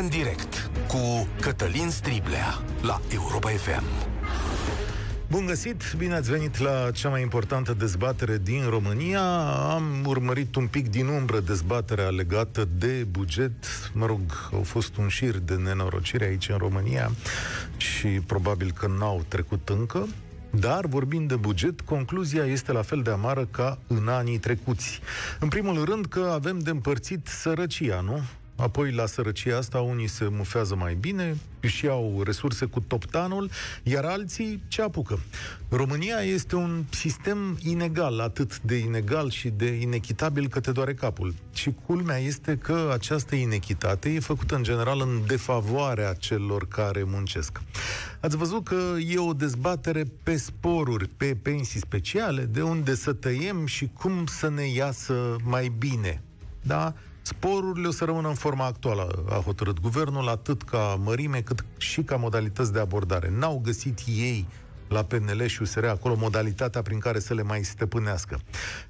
în direct cu Cătălin Striblea la Europa FM. Bun găsit, bine ați venit la cea mai importantă dezbatere din România. Am urmărit un pic din umbră dezbaterea legată de buget. Mă rog, au fost un șir de nenorocire aici în România și probabil că n-au trecut încă. Dar, vorbind de buget, concluzia este la fel de amară ca în anii trecuți. În primul rând că avem de împărțit sărăcia, nu? Apoi, la sărăcia asta, unii se mufează mai bine, își iau resurse cu toptanul, iar alții ce apucă. România este un sistem inegal, atât de inegal și de inechitabil că te doare capul. Și culmea este că această inechitate e făcută în general în defavoarea celor care muncesc. Ați văzut că e o dezbatere pe sporuri, pe pensii speciale, de unde să tăiem și cum să ne iasă mai bine. Da? Sporurile o să rămână în forma actuală, a hotărât guvernul, atât ca mărime, cât și ca modalități de abordare. N-au găsit ei la PNL și USR acolo modalitatea prin care să le mai stăpânească.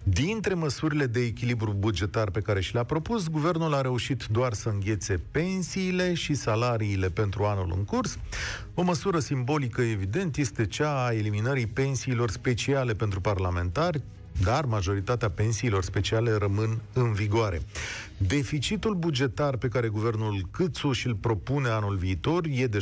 Dintre măsurile de echilibru bugetar pe care și le-a propus, guvernul a reușit doar să înghețe pensiile și salariile pentru anul în curs. O măsură simbolică, evident, este cea a eliminării pensiilor speciale pentru parlamentari, dar majoritatea pensiilor speciale rămân în vigoare. Deficitul bugetar pe care guvernul Câțu și-l propune anul viitor e de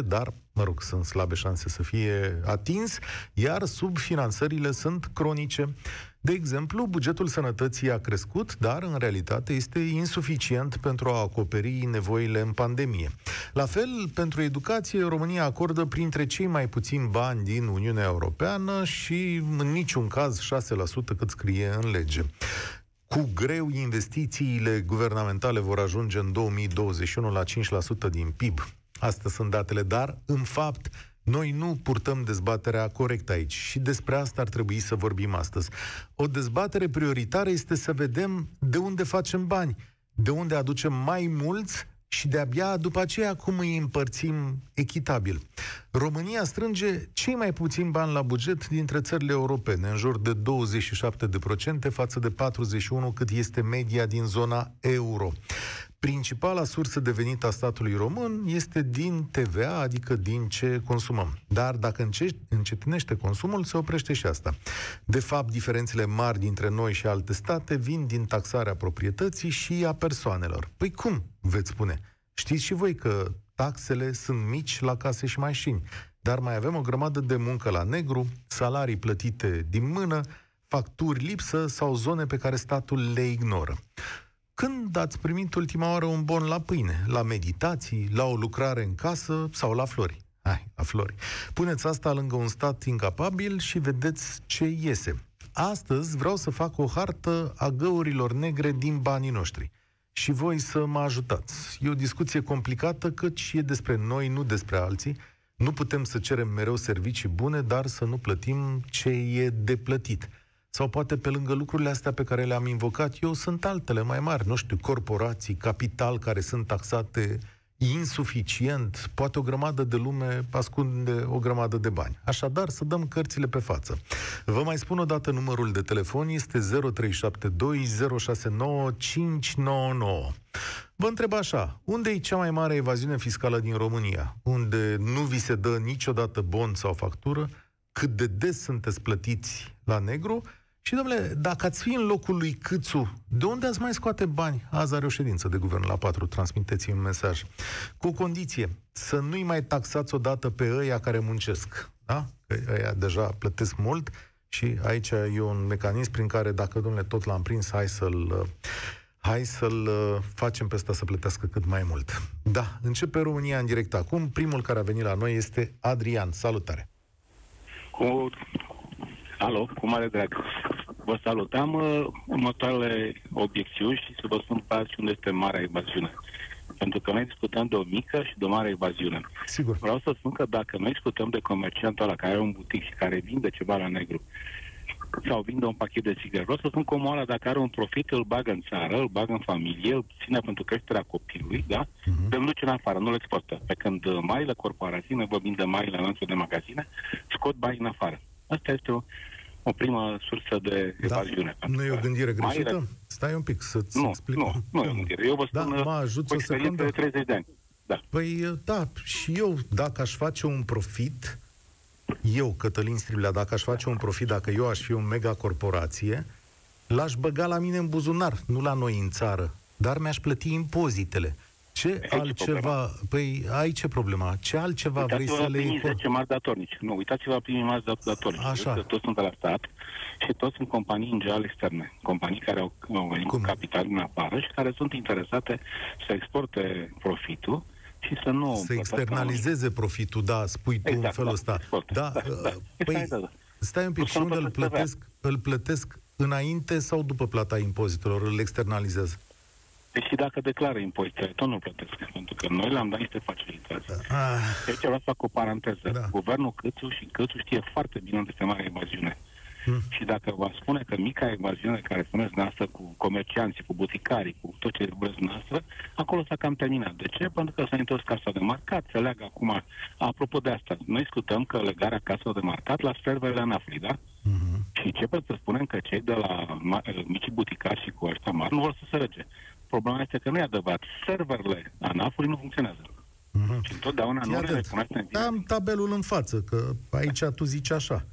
7%, dar, mă rog, sunt slabe șanse să fie atins, iar subfinanțările sunt cronice. De exemplu, bugetul sănătății a crescut, dar în realitate este insuficient pentru a acoperi nevoile în pandemie. La fel, pentru educație, România acordă printre cei mai puțini bani din Uniunea Europeană și în niciun caz 6% cât scrie în lege. Cu greu, investițiile guvernamentale vor ajunge în 2021 la 5% din PIB. Astea sunt datele, dar, în fapt, noi nu purtăm dezbaterea corectă aici și despre asta ar trebui să vorbim astăzi. O dezbatere prioritară este să vedem de unde facem bani, de unde aducem mai mulți și de-abia după aceea cum îi împărțim echitabil. România strânge cei mai puțini bani la buget dintre țările europene, în jur de 27% față de 41% cât este media din zona euro. Principala sursă de venit a statului român este din TVA, adică din ce consumăm. Dar dacă încetinește consumul, se oprește și asta. De fapt, diferențele mari dintre noi și alte state vin din taxarea proprietății și a persoanelor. Păi cum, veți spune? Știți și voi că taxele sunt mici la case și mașini, dar mai avem o grămadă de muncă la negru, salarii plătite din mână, facturi lipsă sau zone pe care statul le ignoră. Când ați primit ultima oară un bon la pâine, la meditații, la o lucrare în casă sau la flori? Hai, la flori. Puneți asta lângă un stat incapabil și vedeți ce iese. Astăzi vreau să fac o hartă a găurilor negre din banii noștri. Și voi să mă ajutați. E o discuție complicată, căci e despre noi, nu despre alții. Nu putem să cerem mereu servicii bune, dar să nu plătim ce e de plătit. Sau poate pe lângă lucrurile astea pe care le-am invocat eu sunt altele mai mari, nu știu, corporații, capital care sunt taxate insuficient, poate o grămadă de lume ascunde o grămadă de bani. Așadar, să dăm cărțile pe față. Vă mai spun o dată numărul de telefon, este 0372069599. Vă întreb așa, unde e cea mai mare evaziune fiscală din România? Unde nu vi se dă niciodată bon sau factură? Cât de des sunteți plătiți la negru? Și, domnule, dacă ați fi în locul lui Câțu, de unde ați mai scoate bani? Azi are o ședință de guvern la 4, transmiteți un mesaj. Cu o condiție, să nu-i mai taxați odată pe ăia care muncesc. Da? Că ăia deja plătesc mult și aici e un mecanism prin care, dacă, domnule, tot l-am prins, hai să-l hai să-l facem pe ăsta să plătească cât mai mult. Da, începe România în direct acum. Primul care a venit la noi este Adrian. Salutare! Cu... Alo, cu mare drag. Vă salutam uh, următoarele obiecțiuni și să vă spun pe azi unde este marea evaziune. Pentru că noi discutăm de o mică și de o mare evaziune. Sigur. Vreau să spun că dacă noi discutăm de comerciantul ăla care are un butic și care vinde ceva la negru, sau vinde un pachet de țigări. Vreau să spun că omul ăla, dacă are un profit, îl bagă în țară, îl bagă în familie, îl ține pentru creșterea copilului, da? Uh-huh. Îl duce în afară, nu le exportă. Pe când marile corporații, noi vorbim de marile lanțuri de magazine, scot bani în afară. Asta este o, o primă sursă de Da. evaziune. Nu e o gândire Mai greșită? re- Stai un pic să-ți Nu, explic. nu, nu e o gândire. Eu vă Da, spun mă uh, ajuți cu o experiență secundă? de 30 de ani. Da. Păi, da, și eu, dacă aș face un profit, eu, Cătălin Striblea, dacă aș face un profit, dacă eu aș fi o mega corporație, l-aș băga la mine în buzunar, nu la noi în țară, dar mi-aș plăti impozitele. Ce Aici e altceva... problema. Păi, aici e problema. Ce altceva vrei Uitați-vă să la le iei? primii 10 marți datornici. Nu, uitați-vă la primii marți dat- datornici. Așa. Că Toți sunt de la stat și toți sunt companii în general externe. Companii care au, au venit Cum? cu capital din afară și care sunt interesate să exporte profitul și să nu... Să plătească externalizeze profitul, da, spui tu în Exact, felul da, ăsta. export. Da, Da, uh, da, păi, externalizează. stai un pic, Nu și să nu unde îl plătesc plătesc? Îl plătesc înainte sau după plata impozitelor? Îl externalizez? Deci și dacă declară impozitele, tot nu plătesc. Pentru că noi le-am dat niște facilități. Ah, Și aici vreau să fac o paranteză. Da. Guvernul Câțu și Câțu știe foarte bine unde este mare evaziune. Hmm. Și dacă vă spune că mica evaziune care spuneți dumneavoastră cu comercianții, cu buticarii, cu tot ce vreți dumneavoastră, acolo s-a cam terminat. De ce? Pentru că s-a întors casa de marcat, se leagă acum. Apropo de asta, noi discutăm că legarea caselor de marcat la serverele ANAFLI, da? mhm. Și începem să spunem că cei de la ma- micii buticari și cu ăștia mari nu vor să se lege. Problema este că nu e adevărat. Serverele ANAF-ului nu funcționează. Mhm. Și întotdeauna Fii nu le atent. recunoaștem Da, am tabelul în față, că aici tu zici așa.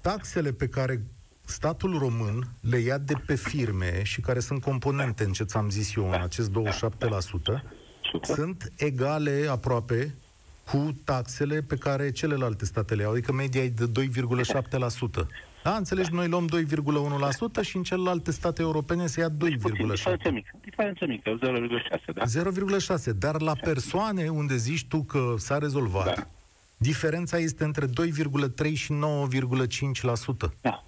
Taxele pe care statul român le ia de pe firme și care sunt componente în ce ți-am zis eu, în acest 27%, Super. sunt egale aproape cu taxele pe care celelalte state le iau, adică media e de 2,7%. Da, înțelegi, noi luăm 2,1% și în celelalte state europene se ia Deci puțin, 2,7%. diferență mică. Diferență mică, 0,6, da? 0,6, dar la persoane unde zici tu că s-a rezolvat, Da. diferența este între 2,3 și 9,5%. Da.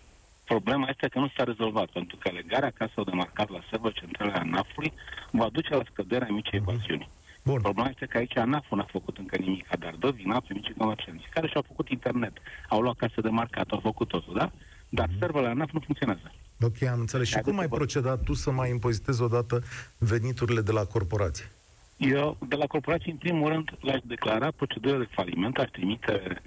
Problema este că nu s-a rezolvat, pentru că legarea caselor de marcat la server centrale a ANAF-ului va duce la scăderea micii evaziuni. Bun. Problema este că aici ANAF-ul n-a făcut încă nimic, dar dă vina pe micii comercianți, care și-au făcut internet, au luat case de marcat, au făcut totul, da? Dar serverele ANAF nu funcționează. Ok, am înțeles. Și cum ai procedat tu să mai impozitezi odată veniturile de la corporație? Eu, de la corporație, în primul rând, le-aș declara procedură de faliment, aș trimite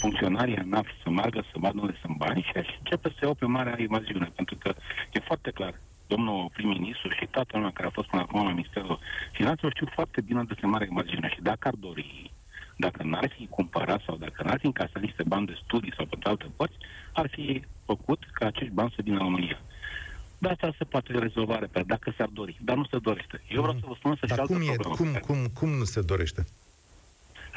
funcționarii ANAF să meargă să vadă unde sunt bani și aș începe să iau pe marea evaziune, pentru că e foarte clar. Domnul prim-ministru și toată lumea care a fost până acum la Ministerul Finanțelor știu foarte bine unde este marea evaziune și dacă ar dori, dacă n-ar fi cumpărat sau dacă n-ar fi încasat niște bani de studii sau pentru alte părți, ar fi făcut ca acești bani să vină în România. De asta se poate rezolva repede, dacă s-ar dori, dar nu se dorește. Eu vreau să vă spun să și Dar altă cum, e, problemă. cum, cum, cum nu se dorește?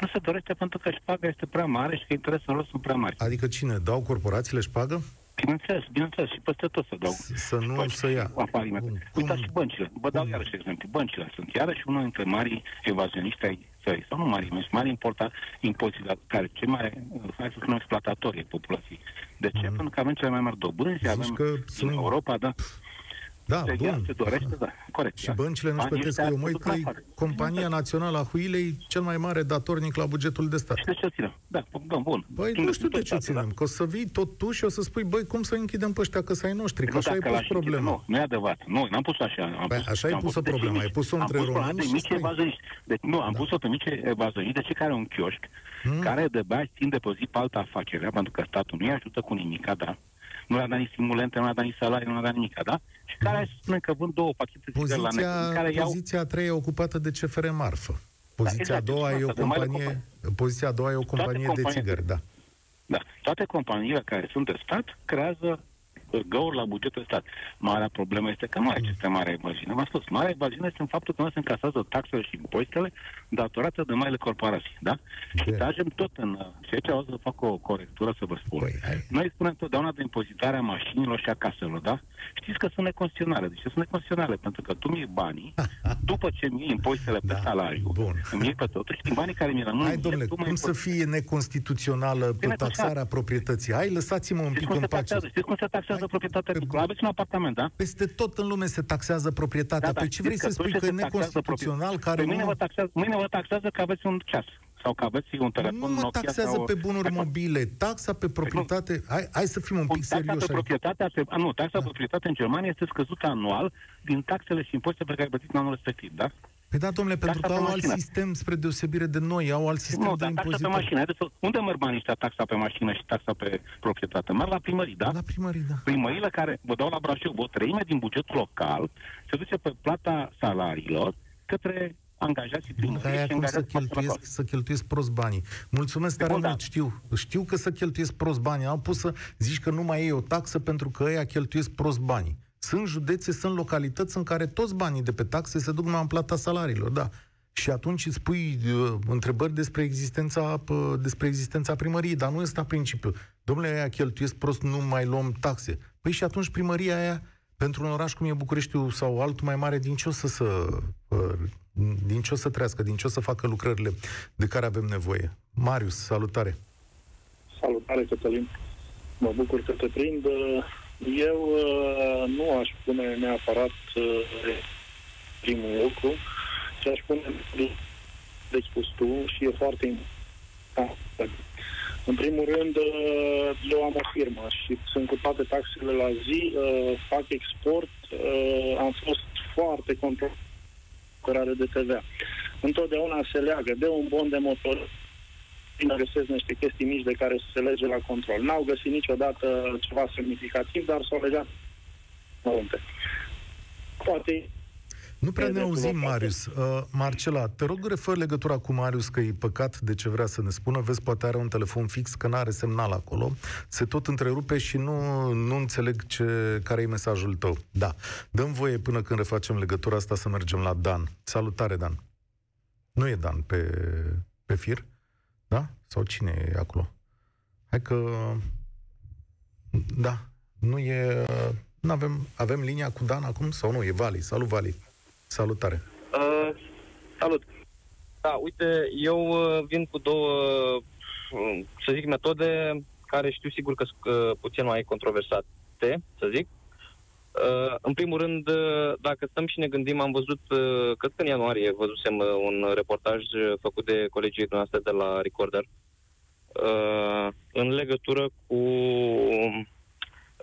Nu se dorește pentru că șpaga este prea mare și că interesele lor sunt prea mari. Adică cine? Dau corporațiile șpagă? Bineînțeles, bineînțeles, și peste tot să dau. S- să nu Bănci, să ia. Apartamente. Bun. Uitați Cum- și băncile. Vă dau cum- iarăși exemplu. Băncile sunt iarăși unul dintre marii evazioniști ai țării. Sau nu mari, sunt mari importa, impoziti, care cei mai, hai să spunem, exploatatori ai populației. De ce? Pentru că avem cele mai mari dobânzi, Zici avem că în sunt- Europa, da. Da, Se, ia, bun. se dorește, da. Corect. Și da. băncile nu-și Banii plătesc. ăștia Eu mă uit se duc că e afară. compania națională a Huilei cel mai mare datornic la bugetul de stat. Și de ce o ținem? Da, bun, bun. Băi, Ținem nu știu de tot ce statul, da. ținem, că o să vii tot tu și o să spui, băi, cum să închidem pe ăștia că să ai noștri, că Nu, așa ai dacă pus l-aș închide, problema. Nu, nu e adevărat. Nu, n-am pus așa. Am Băi, pus, așa ai am pus-o pus de problema, mici. ai pus-o Am între pus români de și mici străini. evazoniști. Deci nu, am Da. pus-o pe mici evazoniști, de ce care are un chioșc, Hmm? care de bani țin de pe o zi pe alta afacerea, pentru că statul nu-i ajută cu nimica, da? Nu le-a dat nici stimulente, nu le-a dat nici salarii, nu le-a dat nimica, da? Și care hai să spunem că vând două pachete de țigări la Poziția, negru, care iau... poziția a treia e ocupată de CFR Marfă. Poziția exact, a doua deci e o asta, de mare companie, poziția a doua e o companie de companiile- țigări, da. Da, toate companiile care sunt de stat creează uh, găuri la bugetul de stat. Marea problemă este că nu Mm. este mare evaziune. V-am spus, marea evaziune este în faptul că nu se încasează taxele și impozitele datorate de marile corporații, da? Și Bine. tragem tot în... uh, Și aici o să fac o corectură să vă spun. Păi, hai. Noi spunem totdeauna de impozitarea mașinilor și a caselor, da? Știți că sunt neconstituționale. De ce sunt neconstituționale? Pentru că tu mi iei banii, după ce mi iei impozitele pe Da, salariu, bun. îmi iei pe totul și din banii care mi rămân, Hai, mie, domnule, tu mă cum să impozitezi. fie neconstituțională Bine, taxarea proprietății? Hai, lăsați-mă un Știți pic cum în se pace. taxează? Știți cum se taxează Hai, proprietatea pe agricolă? Aveți un apartament, da? Peste tot în lume se taxează proprietatea. Da, da. Păi ce vrei Știți să că spui tot că ce e se taxează neconstituțional proprietatea- care Păi mâine nu... vă, taxează, mâine vă taxează că aveți un ceas sau că aveți un telefon Nu mă Nokia taxează sau... pe bunuri Păi, mobile, taxa pe proprietate. Hai, hai să fim un pic Taxa serioși. pe aici. proprietatea, pe, a, nu, taxa pe proprietate în Germania este scăzută anual din taxele și impozitele pe care le plătiți în anul respectiv, da? Păi da, domnule, pentru că au alt sistem spre deosebire de noi, au alt sistem nu, de impozitare. taxa pe mașină. Haideți, unde merg banii ăștia, taxa pe mașină și taxa pe proprietate? Merg la primării, da? La primării, da. Primările care, vă dau la Brașov, o treime din bugetul local se duce pe plata salariilor către angajații primării și cum să cheltuiesc, să cheltuiesc prost banii. Mulțumesc tare mult, știu. Știu că să cheltuiesc prost banii. Am pus să zici că nu mai e o taxă pentru că ăia cheltuiesc prost banii. Sunt județe, sunt localități în care toți banii de pe taxe se duc numai în plata salariilor, da. Și atunci îți pui uh, întrebări despre existența, uh, despre existența primăriei, dar nu este principiu. Domnule, aia cheltuiesc prost, nu mai luăm taxe. Păi și atunci primăria aia, pentru un oraș cum e Bucureștiul sau altul mai mare, din ce o să, să uh, din ce o să trăiască, din ce o să facă lucrările de care avem nevoie. Marius, salutare! Salutare, Cătălin! Mă bucur că te prind. Eu uh, nu aș spune neapărat uh, primul lucru, ci aș spune de spus tu și e foarte important. În primul rând, uh, eu am o firmă și sunt cu toate taxele la zi, uh, fac export, uh, am fost foarte controlat de TVA. Întotdeauna se leagă de un bon de motor bine găsesc niște chestii mici de care se lege la control. N-au găsit niciodată ceva semnificativ, dar s-au legat mărunte. Poate nu prea ne auzim, Marius. Uh, Marcela, te rog, refer legătura cu Marius, că e păcat de ce vrea să ne spună. Vezi, poate are un telefon fix, că nu are semnal acolo. Se tot întrerupe și nu, nu înțeleg ce, care e mesajul tău. Da. Dăm voie până când refacem legătura asta să mergem la Dan. Salutare, Dan. Nu e Dan pe, pe fir? Da? Sau cine e acolo? Hai că... Da, nu e... Nu avem, avem linia cu Dan acum sau nu? E Vali. Salut, Vali. Salutare. Uh, salut. Da, uite, eu uh, vin cu două, uh, să zic, metode care știu sigur că sunt uh, puțin mai controversate, să zic. Uh, în primul rând, uh, dacă stăm și ne gândim, am văzut, uh, cred că în ianuarie văzusem uh, un reportaj făcut de colegii noastre de la Recorder uh, în legătură cu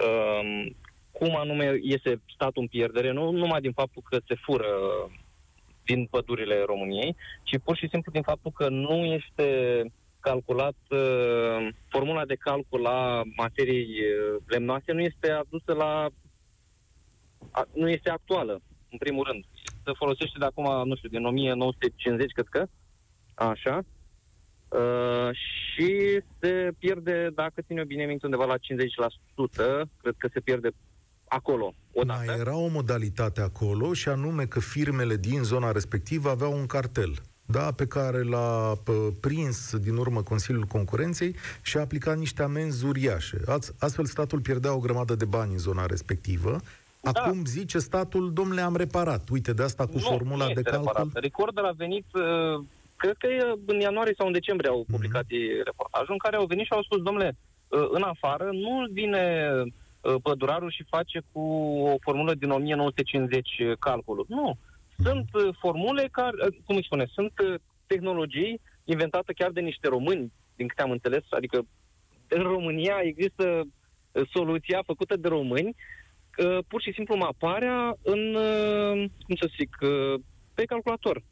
uh, cum anume iese statul în pierdere, nu numai din faptul că se fură din pădurile României, ci pur și simplu din faptul că nu este calculat, uh, formula de calcul a materiei uh, lemnoase nu este adusă la a, nu este actuală, în primul rând. Se folosește de acum, nu știu, din 1950, cred că, așa, uh, și se pierde, dacă ține bine minte, undeva la 50%, cred că se pierde acolo. Odată. Mai era o modalitate acolo și anume că firmele din zona respectivă aveau un cartel da, pe care l-a prins din urmă Consiliul Concurenței și a aplicat niște amenzi uriașe. Astfel statul pierdea o grămadă de bani în zona respectivă. Da. Acum zice statul, domnule, am reparat. Uite, de asta cu nu, formula nu de calcul... Reparat. Recorder a venit, uh, cred că în ianuarie sau în decembrie au publicat mm-hmm. reportajul în care au venit și au spus, domnule, uh, în afară nu vine Uh, pădurarul și face cu o formulă din 1950 uh, calculul. Nu. Sunt uh, formule care, cum îi spune, sunt tehnologii inventate chiar de niște români, din câte am înțeles, adică în România există soluția făcută de români, pur și simplu aparea în, cum să zic, pe calculator.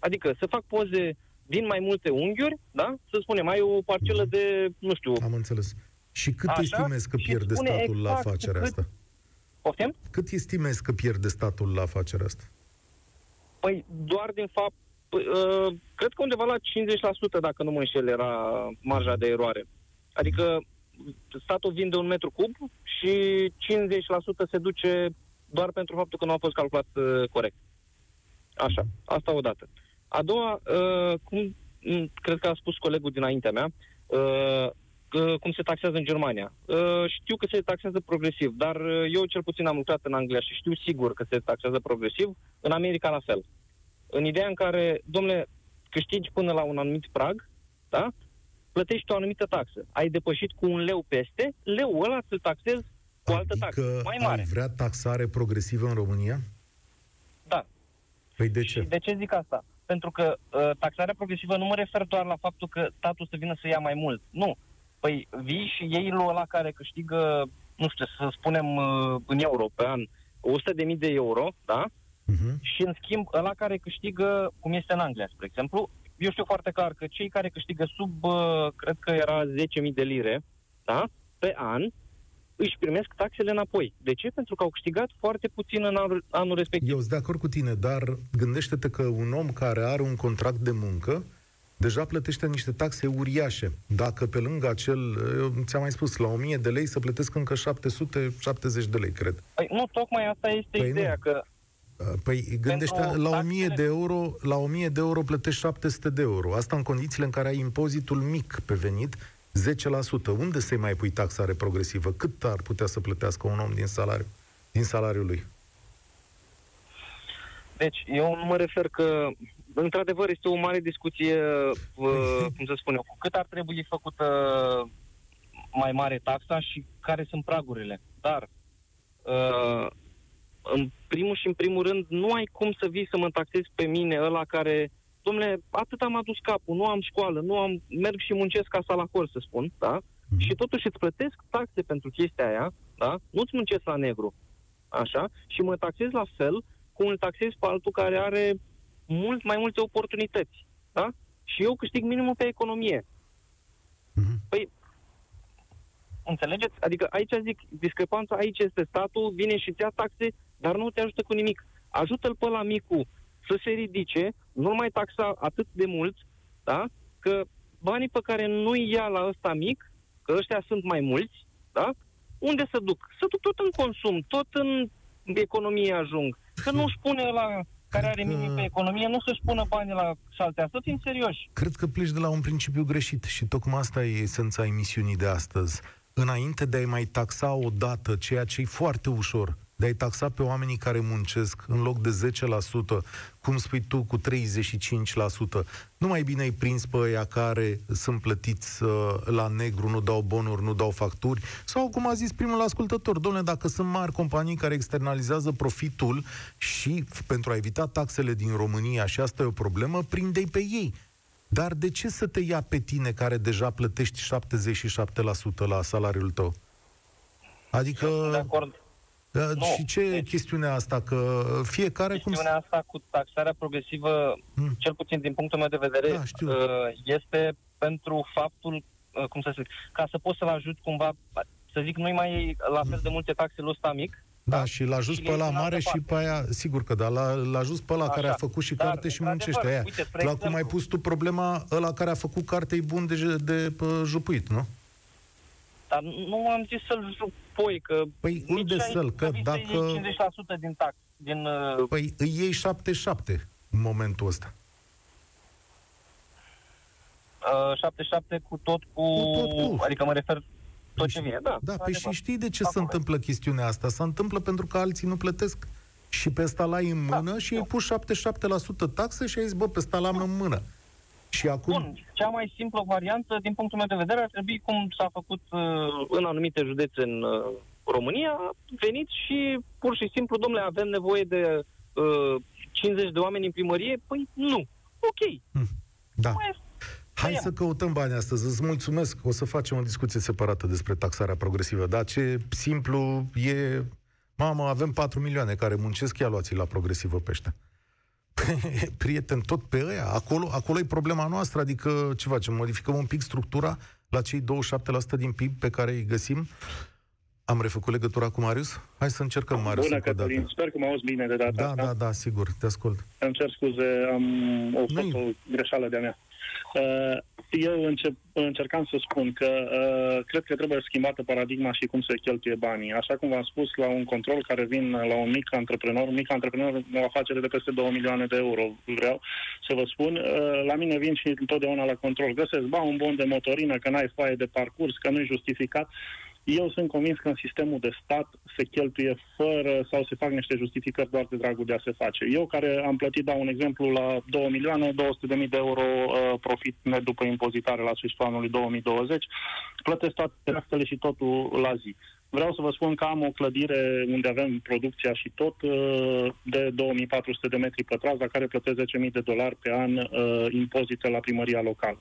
Adică să fac poze din mai multe unghiuri, da? Să spunem, ai o parcelă de, nu știu... Am înțeles. Și cât Așa? estimezi că pierde statul exact la afacerea cât... asta? Poftim? Cât estimezi că pierde statul la afacerea asta? Păi doar din fapt, uh, cred că undeva la 50% dacă nu mă înșel era marja de eroare. Adică statul vinde un metru cub și 50% se duce doar pentru faptul că nu a fost calculat uh, corect. Așa, asta odată. A doua, uh, cum cred că a spus colegul dinaintea mea, uh, cum se taxează în Germania. Uh, știu că se taxează progresiv, dar uh, eu cel puțin am lucrat în Anglia și știu sigur că se taxează progresiv, în America la fel. În ideea în care, domnule, câștigi până la un anumit prag, da? Plătești o anumită taxă. Ai depășit cu un leu peste, leu ăla să taxezi cu adică altă taxă, mai mare. ai vrea taxare progresivă în România? Da. Păi de ce? Și de ce zic asta? Pentru că uh, taxarea progresivă nu mă refer doar la faptul că statul să vină să ia mai mult. Nu. Păi vii și iei lui ăla care câștigă, nu știu, să spunem uh, în euro pe an, 100.000 de euro, da? Uh-huh. Și în schimb, ăla care câștigă, cum este în Anglia, spre exemplu, eu știu foarte clar că cei care câștigă sub, uh, cred că era 10.000 de lire, da, pe an, își primesc taxele înapoi. De ce? Pentru că au câștigat foarte puțin în anul, anul respectiv. Eu sunt de acord cu tine, dar gândește-te că un om care are un contract de muncă deja plătește niște taxe uriașe. Dacă pe lângă acel, eu ți-am mai spus, la 1000 de lei să plătesc încă 770 de lei, cred. Păi, nu, tocmai asta este Păi ideea, nu. că Păi gândește, Pentru la taxele- 1000 de euro, la 1000 de euro plătești 700 de euro. Asta în condițiile în care ai impozitul mic pe venit, 10%. Unde să-i mai pui taxare progresivă? Cât ar putea să plătească un om din salariu, din salariul lui? Deci, eu nu mă refer că, într-adevăr, este o mare discuție, uh, cum să spun eu, cu cât ar trebui făcută mai mare taxa și care sunt pragurile. Dar, uh, în primul și în primul rând, nu ai cum să vii să mă taxezi pe mine, ăla care, domnule, atât am adus capul, nu am școală, nu am, merg și muncesc ca salahor, să spun, da? Mhm. Și totuși îți plătesc taxe pentru chestia aia, da? Nu-ți muncesc la negru, așa? Și mă taxez la fel cum îl taxez pe altul care are mult mai multe oportunități. Da? Și eu câștig minimul pe economie. Mhm. Păi, înțelegeți? Adică aici zic, discrepanța aici este statul, vine și îți ia taxe, dar nu te ajută cu nimic. Ajută-l pe la micu să se ridice, nu mai taxa atât de mult, da? Că banii pe care nu-i ia la ăsta mic, că ăștia sunt mai mulți, da? Unde să duc? Să duc tot în consum, tot în economie ajung. Că nu își pune la care are Cred că- minim pe economie, nu să-și pună banii la saltea. Să fim serioși. Cred că pleci de la un principiu greșit și tocmai asta e esența emisiunii de astăzi. Înainte de a-i mai taxa o dată, ceea ce e foarte ușor, de a-i taxa pe oamenii care muncesc în loc de 10%, cum spui tu, cu 35%, nu mai bine ai prins pe ăia care sunt plătiți uh, la negru, nu dau bonuri, nu dau facturi, sau cum a zis primul ascultător, domnule, dacă sunt mari companii care externalizează profitul și f- pentru a evita taxele din România, și asta e o problemă, prinde-i pe ei. Dar de ce să te ia pe tine care deja plătești 77% la salariul tău? Adică, De acord. Da, Nu, și ce deci- chestiunea asta? Că fiecare cum... Chestiunea asta cu taxarea progresivă, Hmm. cel puțin din punctul meu de vedere, Da, știu. uh, este pentru faptul, uh, cum să zic, ca să poți să-l ajut cumva, să zic, nu-i mai la fel de multe taxe lui ăsta mic, Da, și l-a ajuns Și pe le la iei în mare altă și parte. pe aia, sigur că da, l-a, l-a ajuns pe la care a Așa. făcut și Dar, carte și într-adevăr, muncește aia. uite, spre La cum ai exemplu- pus tu problema, ăla care a făcut carte e bun de, de pă, jupuit, nu? Dar nu am zis să-l jupoi, că Păi nici unde aici să-l? Că vii dacă- să iei 50% din tax, din uh, Păi îi iei 7-7 în momentul ăsta. uh, 77 cu tot cu, Cu tot cu. adică mă refer tot Păi ce și- vine, da. Da, păi într-adevăr. și știi de ce se Acolo e. întâmplă chestiunea asta? Se întâmplă pentru că alții nu plătesc. Și pe ăsta l-ai în Da, mână și ai eu- pus 77% taxe și ai zis, bă, pe ăsta l-am în mână. Și acum... Bun, cea mai simplă variantă, din punctul meu de vedere, ar trebui cum s-a făcut uh, în anumite județe în uh, România, veniți și pur și simplu, domnule, avem nevoie de uh, 50 de oameni în primărie? Păi nu. Ok. Da. Mai Hai Tăiem. să căutăm bani astăzi. Îți mulțumesc. O să facem o discuție separată despre taxarea progresivă. Da, ce simplu e... Mamă, avem 4 milioane care muncesc, ia luați la progresivă pe ăștia. Prieten, tot pe ăia. Acolo, acolo e problema noastră. Adică, ce facem? Modificăm un pic structura la cei 27% din PIB pe care îi găsim? Am refăcut legătura cu Marius? Hai să încercăm, Marius, Bună, încă o dată. Cătălin. Sper că mă auzi bine de data Da, asta. da, da, sigur, te ascult. Îmi cer scuze, am o, Nu-i- fost o greșeală de-a mea. Uh, Eu încep, încercam să spun că uh, cred că trebuie schimbată paradigma și cum se cheltuie banii. Așa cum v-am spus, la un control care vin la un mic antreprenor, un mic antreprenor o afacere de peste 2 milioane de euro, vreau să vă spun, uh, la mine vin și întotdeauna la control. Găsesc, ba, un bon de motorină, că n-ai foaie de parcurs, că nu-i justificat. Eu sunt convins că în sistemul de stat se cheltuie fără sau se fac niște justificări doar de dragul de a se face. Eu care am plătit, dau un exemplu, la 2 milioane 200 de mii de euro uh, profit net după impozitare la sfârșitul anului 2020, plătesc toate taxele și totul la zi. Vreau să vă spun că am o clădire unde avem producția și tot uh, de 2400 de metri pătrați, la care plătesc 10.000 de dolari pe an uh, impozite la primăria locală.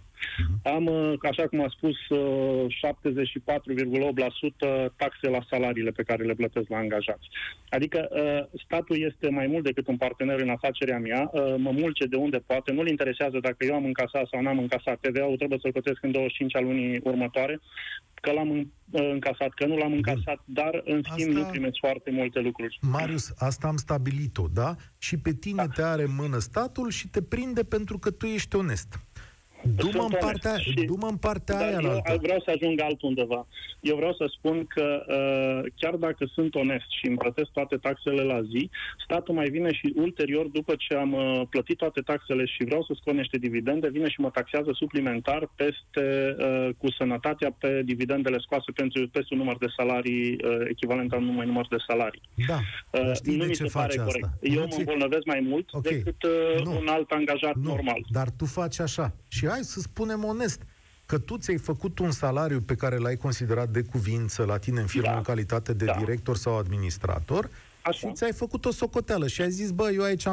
Am, uh, așa cum a spus, uh, 74,8% taxe la salariile pe care le plătesc la angajați. Adică uh, statul este mai mult decât un partener în afacerea mea, uh, mă mulce de unde poate, nu-l interesează dacă eu am încasat sau n-am încasat TVA-ul, trebuie să-l plătesc în 25 al lunii următoare, că l-am încasat, că nu l-am încasat, dar în schimb asta... nu primesc foarte multe lucruri. Marius, asta am stabilit-o, da? Și pe tine da. te are în mână statul și te prinde pentru că tu ești onest. Du-mă în partea, și, du-mă în partea aia eu altă. vreau să ajung altundeva. Eu vreau să spun că uh, chiar dacă sunt onest și îmi plătesc toate taxele la zi, statul mai vine și ulterior, după ce am uh, plătit toate taxele și vreau să scot niște dividende, vine și mă taxează suplimentar peste uh, cu sănătatea pe dividendele scoase pentru peste un număr de salarii uh, echivalent al numai număr de salarii. Da. Uh, știi nu de mi ce se pare asta? corect. Eu mă îmbolnăvesc mai mult okay. decât uh, nu. un alt angajat nu. normal. Dar tu faci așa. Și hai să spunem onest, că tu ți-ai făcut un salariu pe care l-ai considerat de cuvință la tine în firmă da. în calitate de da. director sau administrator Așa. și ți-ai făcut o socoteală și ai zis, bă, eu aici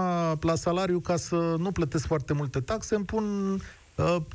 la salariu ca să nu plătesc foarte multe taxe, îmi pun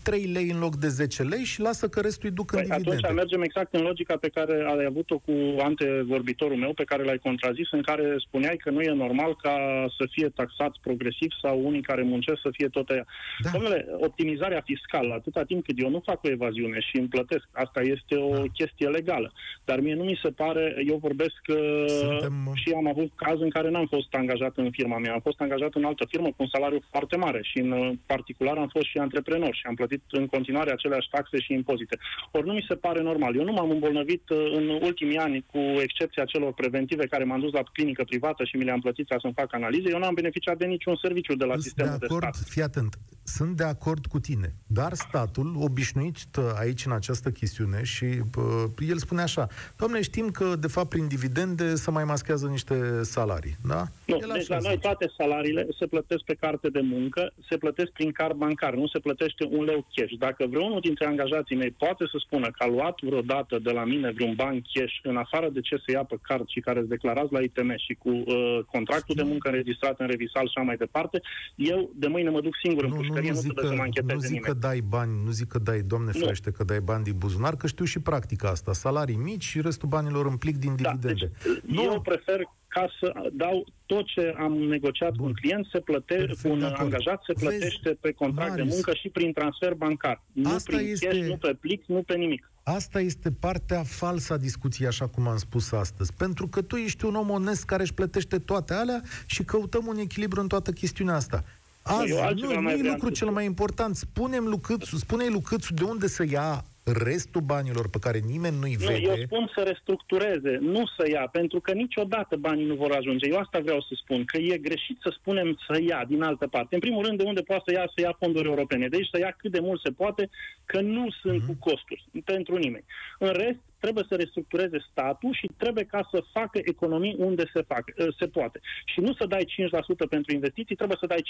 3 uh, lei în loc de 10 lei și lasă că restul îi duc păi în dividende. Atunci mergem exact în logica pe care ai avut-o cu antevorbitorul meu, pe care l-ai contrazis, în care spuneai că nu e normal ca să fie taxați progresiv sau unii care muncesc să fie tot aia. Da. Domnule, optimizarea fiscală, atâta timp cât eu nu fac o evaziune și îmi plătesc, asta este o da. chestie legală. Dar mie nu mi se pare, eu vorbesc uh, Suntem... și am avut caz în care n-am fost angajat în firma mea, am fost angajat în altă firmă cu un salariu foarte mare și în uh, particular am fost și antreprenor antreprenor și am plătit în continuare aceleași taxe și impozite. Ori nu mi se pare normal. Eu nu m-am îmbolnăvit uh, în ultimii ani, cu excepția celor preventive care m-am dus la clinică privată și mi le-am plătit ca să-mi fac analize, eu n-am beneficiat de niciun serviciu de la Sunt sistemul de, acord, de stat. Fii atent, sunt de acord cu tine, dar statul, obișnuit uh, aici în această chestiune și uh, el spune așa, doamne, știm că de fapt prin dividende se mai maschează niște salarii, da? Nu, el deci la noi toate salariile se plătesc pe carte de muncă, se plătesc prin card bancar, nu se plătește primește un leu cash. Dacă vreunul dintre angajații mei poate să spună că a luat vreodată de la mine vreun ban cash, în afară de ce se ia pe card și care îți declarați la ITM și cu uh, contractul de muncă înregistrat în revisal și așa mai departe, eu de mâine mă duc singur nu, în pușcărie, nu, nu, nu zic că, să mă Nu zic nimeni. că dai bani, nu zic că dai, domne nu. ferește, că dai bani din buzunar, că știu și practica asta. Salarii mici și restul banilor în plic din da, dividende. Deci, nu. Eu prefer ca să dau tot ce am negociat Bun. cu un client, se plătește, cu un angajat, se plătește Vezi, pe contract Marius, de muncă și prin transfer bancar. Nu asta prin este, cash, nu pe plic, nu pe nimic. Asta este partea falsă a discuției, așa cum am spus astăzi. Pentru că tu ești un om onest care își plătește toate alea și căutăm un echilibru în toată chestiunea asta. Azi, nu, nu e lucru cel mai important. Spune-mi Lucâțu, spune-i Lucâțu de unde să ia restul banilor pe care nimeni nu-i nu, vede... Eu spun să restructureze, nu să ia, pentru că niciodată banii nu vor ajunge. Eu asta vreau să spun, că e greșit să spunem să ia din altă parte. În primul rând, de unde poate să ia, să ia fonduri europene. Deci să ia cât de mult se poate, că nu sunt mm-hmm. cu costuri pentru nimeni. În rest, trebuie să restructureze statul și trebuie ca să facă economii unde se, fac, ă, se poate. Și nu să dai 5% pentru investiții, trebuie să dai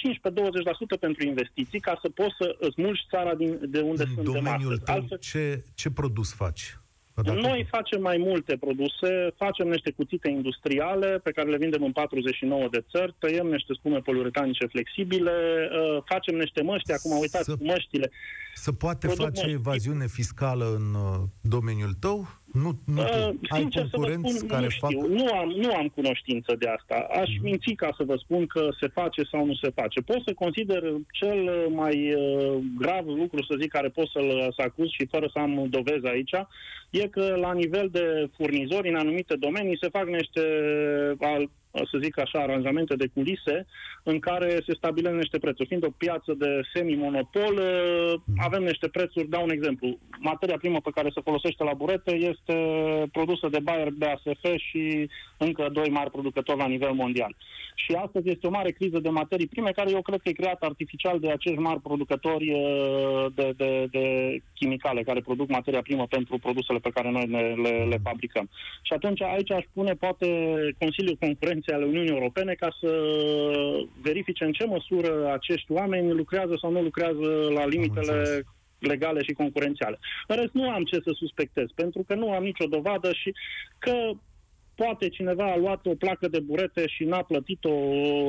15-20% pentru investiții ca să poți să îți mulgi țara din, de unde În sunt domeniul tău, Altfel, ce, ce produs faci? Dacă... Noi facem mai multe produse, facem niște cuțite industriale pe care le vindem în 49 de țări, tăiem niște spume poliuretanice flexibile, uh, facem niște măști, acum uitați, să, măștile. Să poate face măști. evaziune fiscală în uh, domeniul tău? Nu, nu uh, tu. Ai concurenți spun, care nu știu, fac... Nu am, nu am cunoștință de asta. Aș mm. minți ca să vă spun că se face sau nu se face. Pot să consider cel mai uh, grav lucru, să zic, care pot să-l să acuz și fără să am dovezi aici, e că la nivel de furnizori în anumite domenii se fac niște al, să zic așa, aranjamente de culise în care se stabilesc niște prețuri. Fiind o piață de semi-monopol, uh, avem niște prețuri, dau un exemplu. Materia primă pe care se folosește la burete este produsă de Bayer, BASF și încă doi mari producători la nivel mondial. Și astăzi este o mare criză de materii prime care eu cred că e creată artificial de acești mari producători uh, de, de, de chimicale care produc materia primă pentru produsele pe care noi le, le, le fabricăm. Și atunci aici aș pune poate Consiliul Concurenței ale Uniunii Europene ca să verifice în ce măsură acești oameni lucrează sau nu lucrează la limitele legale și concurențiale. În rest, nu am ce să suspectez, pentru că nu am nicio dovadă și că poate cineva a luat o placă de burete și n-a plătit-o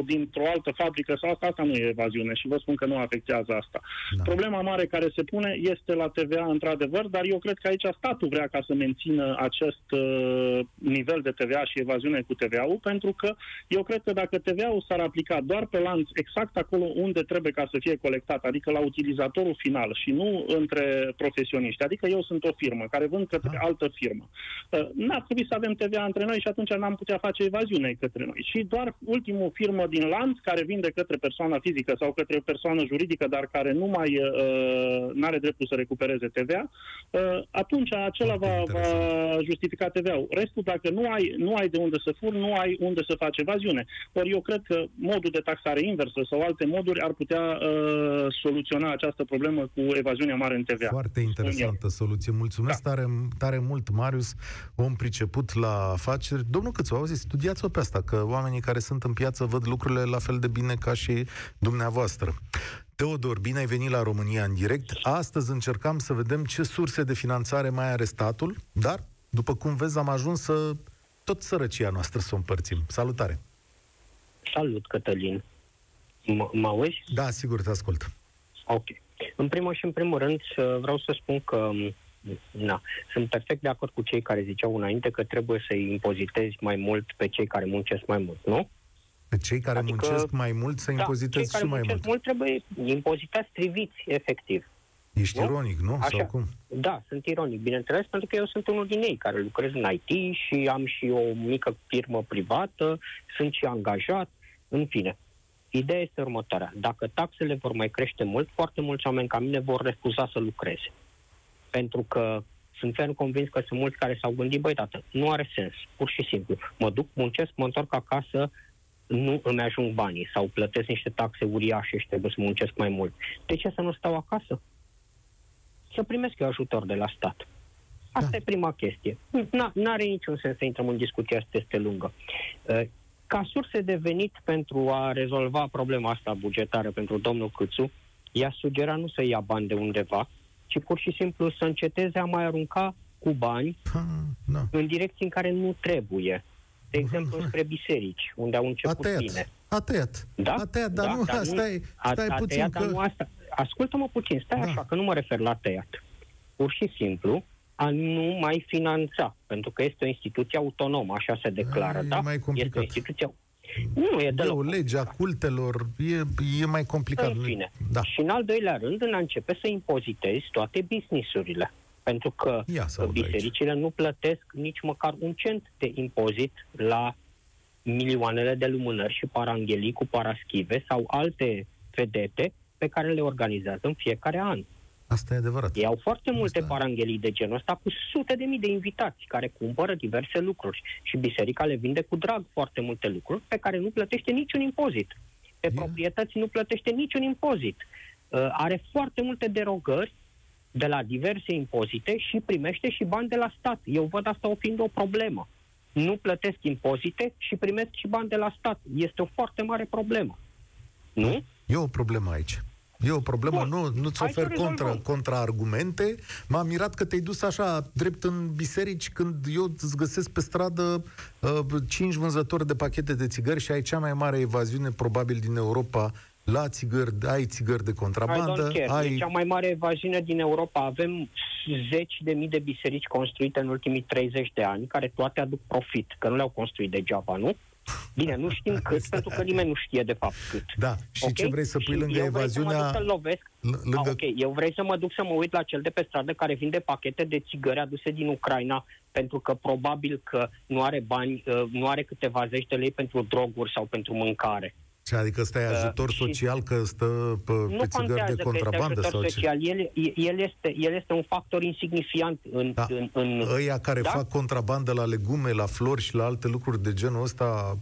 dintr-o altă fabrică sau asta, asta nu e evaziune și vă spun că nu afectează asta. Da. Problema mare care se pune este la TVA într-adevăr, dar eu cred că aici statul vrea ca să mențină acest uh, nivel de TVA și evaziune cu TVA-ul, pentru că eu cred că dacă TVA-ul s-ar aplica doar pe lanț exact acolo unde trebuie ca să fie colectat, adică la utilizatorul final și nu între profesioniști, adică eu sunt o firmă care vând către da. altă firmă, uh, n-ar trebui să avem TVA între noi noi și atunci n-am putea face evaziune către noi. Și doar ultimul firmă din lanț care vinde către persoana fizică sau către persoană juridică, dar care nu mai uh, are dreptul să recupereze TVA, uh, atunci acela va, va justifica TVA-ul. Restul, dacă nu ai, nu ai de unde să fur, nu ai unde să faci evaziune. Ori eu cred că modul de taxare inversă sau alte moduri ar putea uh, soluționa această problemă cu evaziunea mare în TVA. Foarte interesantă soluție. Mulțumesc da. tare, tare mult, Marius, om priceput la afaceri afaceri. Domnul Câțu, auziți, studiați-o pe asta, că oamenii care sunt în piață văd lucrurile la fel de bine ca și dumneavoastră. Teodor, bine ai venit la România în direct. Astăzi încercam să vedem ce surse de finanțare mai are statul, dar, după cum vezi, am ajuns să tot sărăcia noastră să o împărțim. Salutare! Salut, Cătălin! M- mă auzi? Da, sigur, te ascult. Ok. În primul și în primul rând vreau să spun că Na. Sunt perfect de acord cu cei care ziceau înainte că trebuie să-i impozitezi mai mult pe cei care muncesc mai mult, nu? Pe cei care adică, muncesc mai mult să da, impozitezi și mai mult. mult trebuie impozitați striviți, efectiv. Ești nu? ironic, nu? Așa. Sau cum? Da, sunt ironic, bineînțeles, pentru că eu sunt unul din ei care lucrez în IT și am și o mică firmă privată, sunt și angajat, în fine. Ideea este următoarea. Dacă taxele vor mai crește mult, foarte mulți oameni ca mine vor refuza să lucreze pentru că sunt ferm convins că sunt mulți care s-au gândit, băi, tată, nu are sens, pur și simplu. Mă duc, muncesc, mă întorc acasă, nu îmi ajung banii sau plătesc niște taxe uriașe și trebuie să muncesc mai mult. De ce să nu stau acasă? Să primesc eu ajutor de la stat. Asta da. e prima chestie. Nu are niciun sens să intrăm în discuția asta este lungă. Uh, ca surse de venit pentru a rezolva problema asta bugetară pentru domnul Câțu, i-a sugera nu să ia bani de undeva, ci pur și simplu să înceteze a mai arunca cu bani ha, da. în direcții în care nu trebuie. De exemplu, spre biserici, unde au început a tăiat. bine. A tăiat. Da? A tăiat, dar da, nu, dar stai, stai a, puțin a tăiat, că... Nu asta. Ascultă-mă puțin, stai da. așa, că nu mă refer la tăiat. Pur și simplu, a nu mai finanța, pentru că este o instituție autonomă, așa se declară, a, da? Mai complicat. Este o instituție nu e deloc. E o lege a cultelor, e, e mai complicat. În fine. Da. Și în al doilea rând, în a începe să impozitezi toate businessurile. Pentru că bisericile aici. nu plătesc nici măcar un cent de impozit la milioanele de lumânări și paranghelii cu paraschive sau alte vedete pe care le organizează în fiecare an. Asta e adevărat. Ei au foarte multe Asta... paranghelii de genul ăsta cu sute de mii de invitați care cumpără diverse lucruri și biserica le vinde cu drag foarte multe lucruri pe care nu plătește niciun impozit. Pe yeah. proprietăți nu plătește niciun impozit. Uh, are foarte multe derogări de la diverse impozite și primește și bani de la stat. Eu văd asta o fiind o problemă. Nu plătesc impozite și primesc și bani de la stat. Este o foarte mare problemă. Nu? E o problemă aici. E o problemă, Bun. nu, nu-ți ofer contra, contraargumente. M-am mirat că te-ai dus așa drept în biserici când eu îți găsesc pe stradă uh, cinci vânzători de pachete de țigări și ai cea mai mare evaziune probabil din Europa la țigări, ai țigări de contrabandă. Ai... E cea mai mare evaziune din Europa. Avem zeci de mii de biserici construite în ultimii 30 de ani, care toate aduc profit, că nu le-au construit degeaba, nu? Bine, nu știm cât, pentru că nimeni nu știe de fapt cât. Da, și okay? ce vrei să pui și lângă eu evaziunea... Vrei să mă lovesc. Lângă... A, ok, eu vrei să mă duc să mă uit la cel de pe stradă care vinde pachete de țigări aduse din Ucraina pentru că probabil că nu are bani, uh, nu are câteva zeci de lei pentru droguri sau pentru mâncare. Ce, adică ăsta e uh, ajutor uh, social, că stă pe, pe țigări de contrabandă? sau social. Ce? El, el, este, el este un factor insignifiant în... Da. în, în Ăia care da? fac contrabandă la legume, la flori și la alte lucruri de genul ăsta...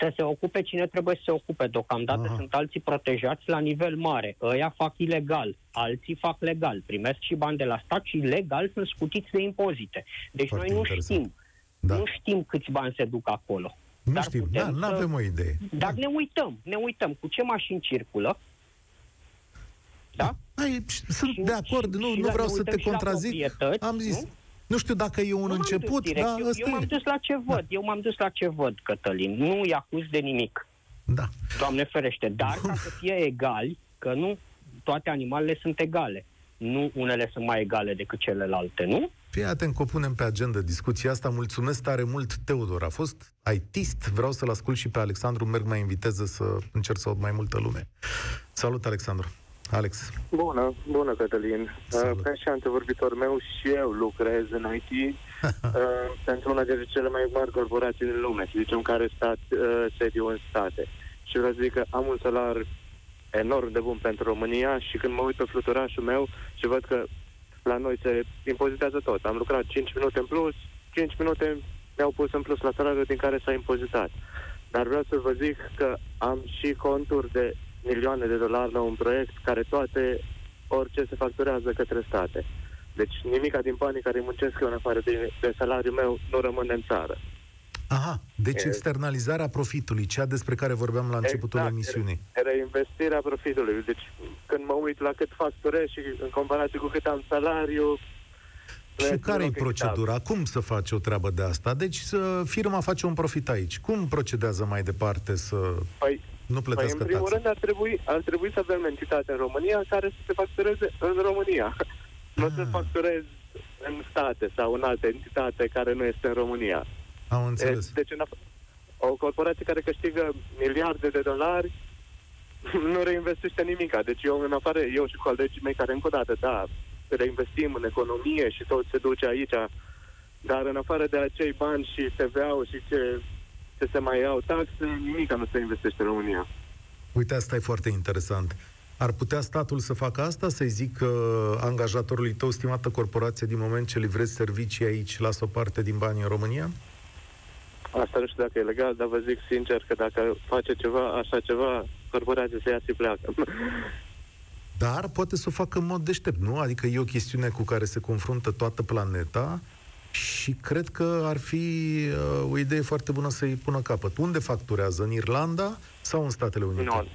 Să se ocupe cine trebuie să se ocupe. Deocamdată Aha. sunt alții protejați la nivel mare. Ăia fac ilegal, alții fac legal. Primesc și bani de la stat și legal sunt scutiți de impozite. Deci Foarte noi nu interesant. știm. Da. Nu știm câți bani se duc acolo. Nu dar știm, da, nu avem o idee. Dar da. ne uităm, ne uităm cu ce mașini circulă, da? Hai, sunt Și- de acord, și- nu, și nu la- vreau ne să uităm te și la contrazic. proprietăți, Am zis, nu? nu știu dacă e un Nu m-am dus început, direct. dar eu, ăsta eu m-am e. dus la ce văd. Eu m-am dus la ce văd, Cătălin. Nu îi acuz de nimic. Da. Doamne ferește. Dar ca să fie egali, că nu toate animalele sunt egale. Nu unele sunt mai egale decât celelalte, nu? Fii atent că o punem pe agenda discuția asta. Mulțumesc tare mult, Teodor. A fost ITist. Vreau să-l ascult și pe Alexandru. Merg mai inviteză să încerc să aud mai multă lume. Salut, Alexandru. Alex. Bună, bună Cătălin. Salut. Uh, Ca și antevorbitor meu și eu lucrez în IT uh, pentru una dintre cele mai mari corporații din lume, să zicem care stat uh, sediu în state. Și vreau să zic că am un salar enorm de bun pentru România și când mă uit pe fluturașul meu și văd că la noi se impozitează tot. Am lucrat 5 minute în plus, 5 minute mi-au pus în plus la salariul din care s-a impozitat. Dar vreau să vă zic că am și conturi de milioane de dolari la un proiect care toate, orice se facturează către state. Deci nimica din banii care îi muncesc eu în afară de, de salariul meu nu rămâne în țară. Aha, deci E- externalizarea profitului, cea despre care vorbeam la începutul Exact. emisiunii. Reinvestirea profitului. Deci când mă uit la cât facturez și în comparație cu cât am salariu... nu Și este care e deloc procedura? Cum să faci o treabă de asta? Deci să firma face un profit aici. Cum procedează mai departe să Păi, nu Păi, plătească în primul taxe? rând, ar trebui, ar trebui să avem entitate în România care să se factureze în România. Nu Ah. să facturezi în state sau în alte entitate care nu este în România. Am înțeles. E, Deci, în af- o corporație care câștigă miliarde de dolari nu reinvestește nimica. Deci eu, în afară, eu și colegii mei care, încă o dată, da, reinvestim în economie și tot se duce aici, dar în afară de acei bani și TVA-ul și ce, ce se mai iau taxe, nimica nu se investește în România. Uite, asta e foarte interesant. Ar putea statul să facă asta, să-i zic uh, angajatorului tău, stimată corporație, din moment ce livrezi servicii aici, lasă o parte din bani în România? Asta nu știu dacă e legal, dar vă zic sincer că dacă face ceva, așa ceva, corporația se ia și pleacă. Dar poate să o facă în mod deștept, nu? Adică e o chestiune cu care se confruntă toată planeta și cred că ar fi uh, o idee foarte bună să-i pună capăt. Unde facturează? În Irlanda sau în Statele Unite? nu,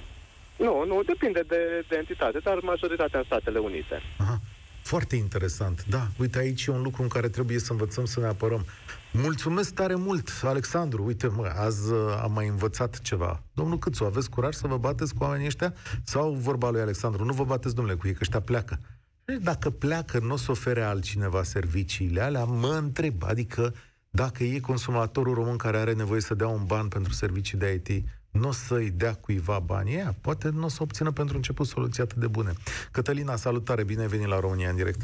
nu, nu, depinde de, de entitate, dar majoritatea în Statele Unite. Aha. Foarte interesant. Da, uite, aici e un lucru în care trebuie să învățăm să ne apărăm. Mulțumesc tare mult, Alexandru. Uite, mă, azi uh, am mai învățat ceva. Domnul Câțu, aveți curaj să vă bateți cu oamenii ăștia? Sau vorba lui Alexandru, nu vă bateți, domnule, cu ei, că ăștia pleacă. Ei, Dacă pleacă, nu o să ofere altcineva serviciile alea, mă întreb. Adică, dacă e consumatorul român care are nevoie să dea un ban pentru servicii de IT, nu o să-i dea cuiva banii ăia, poate nu o să obțină pentru început soluții atât de bune. Cătălina, salutare, bine ai venit la România în direct.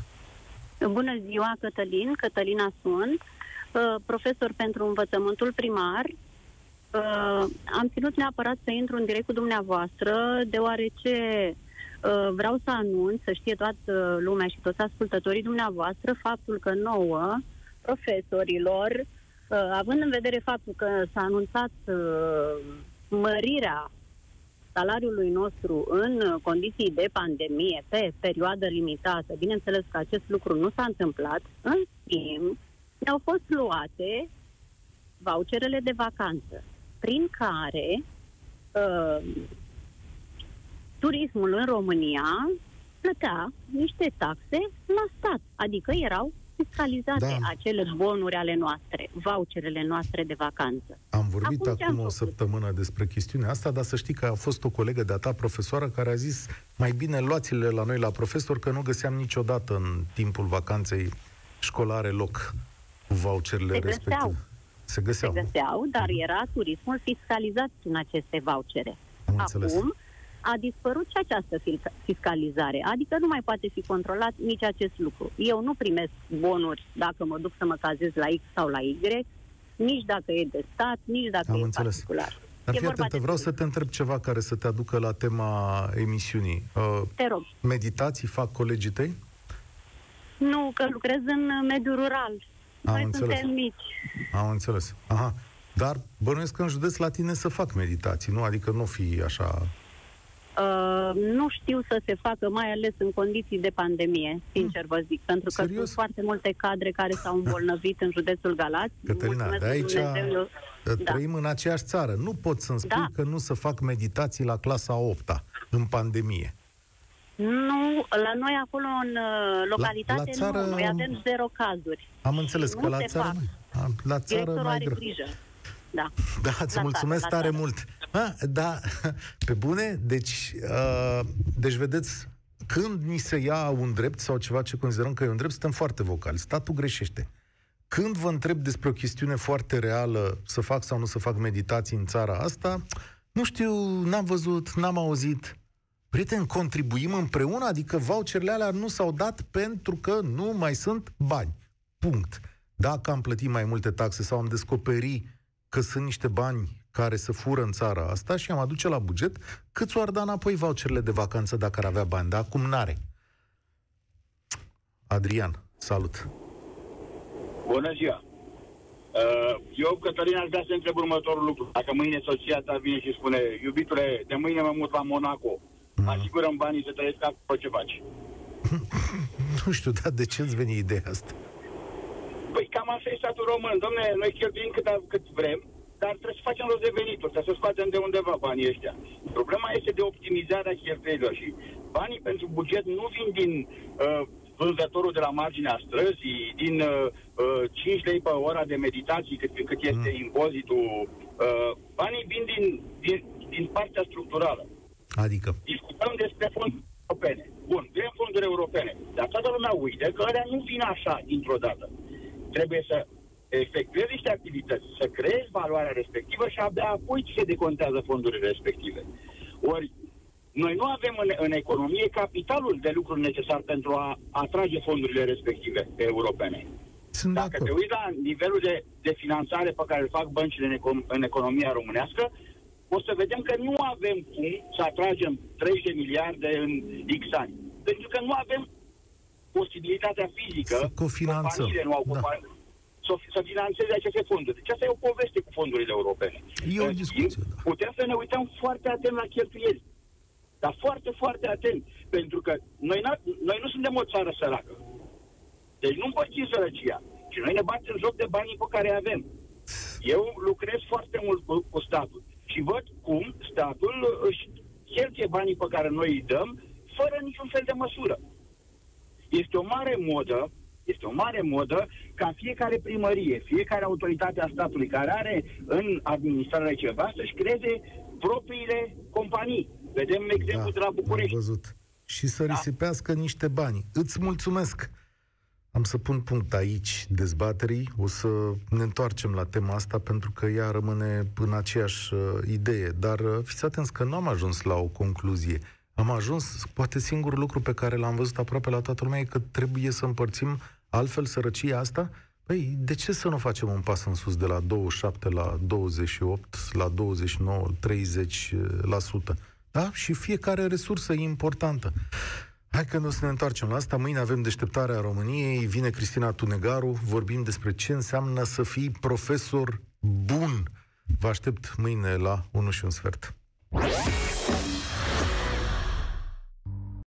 Bună ziua, Cătălin. Cătălina sunt, uh, profesor pentru învățământul primar. Uh, am ținut neapărat să intru în direct cu dumneavoastră, deoarece uh, vreau să anunț, să știe toată lumea și toți ascultătorii dumneavoastră, faptul că nouă, profesorilor, uh, având în vedere faptul că s-a anunțat uh, mărirea salariului nostru în condiții de pandemie pe perioadă limitată, bineînțeles că acest lucru nu s-a întâmplat, în schimb, ne-au fost luate voucherele de vacanță, prin care uh, turismul în România plătea niște taxe la stat, adică erau fiscalizate Da. acele bonuri ale noastre, voucherele noastre de vacanță. Am vorbit Acum ce am acum o făcut? săptămână despre chestiunea asta, dar să știi că a fost o colegă de-a ta, profesoară, care a zis mai bine luați-le la noi la profesor, că nu găseam niciodată în timpul vacanței școlare loc cu voucherele Se respective. găseau. Se se găseau. găseau, dar era turismul fiscalizat în aceste vouchere. Am înțeles. Acum a dispărut și această fil- fiscalizare, adică nu mai poate fi controlat nici acest lucru. Eu nu primesc bonuri dacă mă duc să mă cazez la X sau la Y, nici dacă e de stat, nici dacă Am e înțeles. particular. Dar E fii vorba atentă, de vreau să turism. te întreb ceva care să te aducă la tema emisiunii. Uh, Te rog. meditații fac colegii tăi? Nu, că lucrez în mediul rural. Am Noi înțeles. suntem mici. Am înțeles. Aha. Dar bănuiesc că în județ la tine să fac meditații, nu? Adică nu fi așa... Uh, nu știu să se facă, mai ales în condiții de pandemie, sincer vă zic, pentru că Serios? sunt foarte multe cadre care s-au îmbolnăvit în județul Galați. Cătălina, Mulțumesc de aici Dumnezeu, eu- da. Da. trăim în aceeași țară. Nu pot să-mi spui Da. că nu să fac meditații la clasa 8 în pandemie. Nu, la noi acolo în uh, localitate la țară- nu, noi avem zero cazuri. Am înțeles Nu că la se țară... fac. nu. La țară Directorul mai are greu. grijă. Da. Da, îți La mulțumesc țară, la tare țară. mult. Ha, da, pe bune, deci, uh, deci vedeți, când ni se ia un drept sau ceva ce considerăm că e un drept, suntem foarte vocali. Statul greșește. Când vă întreb despre o chestiune foarte reală, să fac sau nu să fac meditații în țara asta, nu știu, n-am văzut, n-am auzit. Prieteni, contribuim împreună, adică voucherele alea nu s-au dat pentru că nu mai sunt bani. Punct. Dacă am plătit mai multe taxe sau am descoperit că sunt niște bani care să fură în țara asta și am aduce la buget, cât ți-o ar da înapoi voucherele de vacanță dacă ar avea bani, dar acum n-are. Adrian, salut! Bună ziua! Uh, Eu, Cătălina, aș vrea să întreb următorul lucru. Dacă mâine soția ta vine și spune, iubitule, de mâine mă mut la Monaco, Mhm. asigurăm banii să trăiesc acolo, ce faci? Nu știu, dar de ce îți veni ideea asta? Păi cam asta e statul român. Domne, noi cheltuim cât, cât vrem, dar trebuie să facem rost de venituri, trebuie să scoatem de undeva banii ăștia. Problema este de optimizarea cheltuielilor și banii pentru buget nu vin din uh, vânzătorul de la marginea străzii, din uh, uh, 5 lei pe ora de meditații, cât, cât este Mm. impozitul. Uh, banii vin din, din, din partea structurală. Adică, Discutăm despre fonduri europene. Bun, vrem fonduri europene, dar toată lumea uită că alea nu vin așa dintr-o dată. Trebuie să efectuezi niște activități, să creezi valoarea respectivă și abia apoi ți se decontează fondurile respective. Ori, noi nu avem în, în economie capitalul de lucru necesar pentru a atrage fondurile respective europene. sunt de Dacă te acord. uiți la nivelul de, de finanțare pe care îl fac băncile în, econ- în economia românească, o să vedem că nu avem cum să atragem 30 de miliarde în X ani. Pentru că nu avem posibilitatea fizică, Să cofinanțăm. companiile nu au Da. compani- să, să finanțeze aceste fonduri. Deci asta e o poveste cu fondurile europene. E o În discuție, schimb, da. Putem să ne uităm foarte atent la cheltuieli. Dar foarte, foarte atent. Pentru că noi, n- noi nu suntem o țară săracă. Deci nu împărțim sărăcia. Și noi ne batem joc de banii pe care îi avem. Eu lucrez foarte mult cu, cu statul și văd cum statul își cheltuie banii pe care noi îi dăm fără niciun fel de măsură. Este o mare modă, este o mare modă ca fiecare primărie, fiecare autoritate a statului care are în administrare ceva să-și creeze propriile companii. Vedem exemplu de la am București. văzut. Și să risipească niște bani. Îți mulțumesc! Am să pun punct aici dezbaterii, o să ne întoarcem la tema asta pentru că ea rămâne în aceeași uh, idee, dar uh, fiți atenți că nu am ajuns la o concluzie. Am ajuns, poate singurul lucru pe care l-am văzut aproape la toată lumea e că trebuie să împărțim altfel sărăcia asta? Păi, de ce să nu facem un pas în sus de la 27 la 28, la 29, 30%? Da? Și fiecare resursă e importantă. Hai că nu să ne întoarcem la asta. Mâine avem deșteptarea României. Vine Cristina Tunegaru. Vorbim despre ce înseamnă să fii profesor bun. Vă aștept mâine la 1 și un sfert.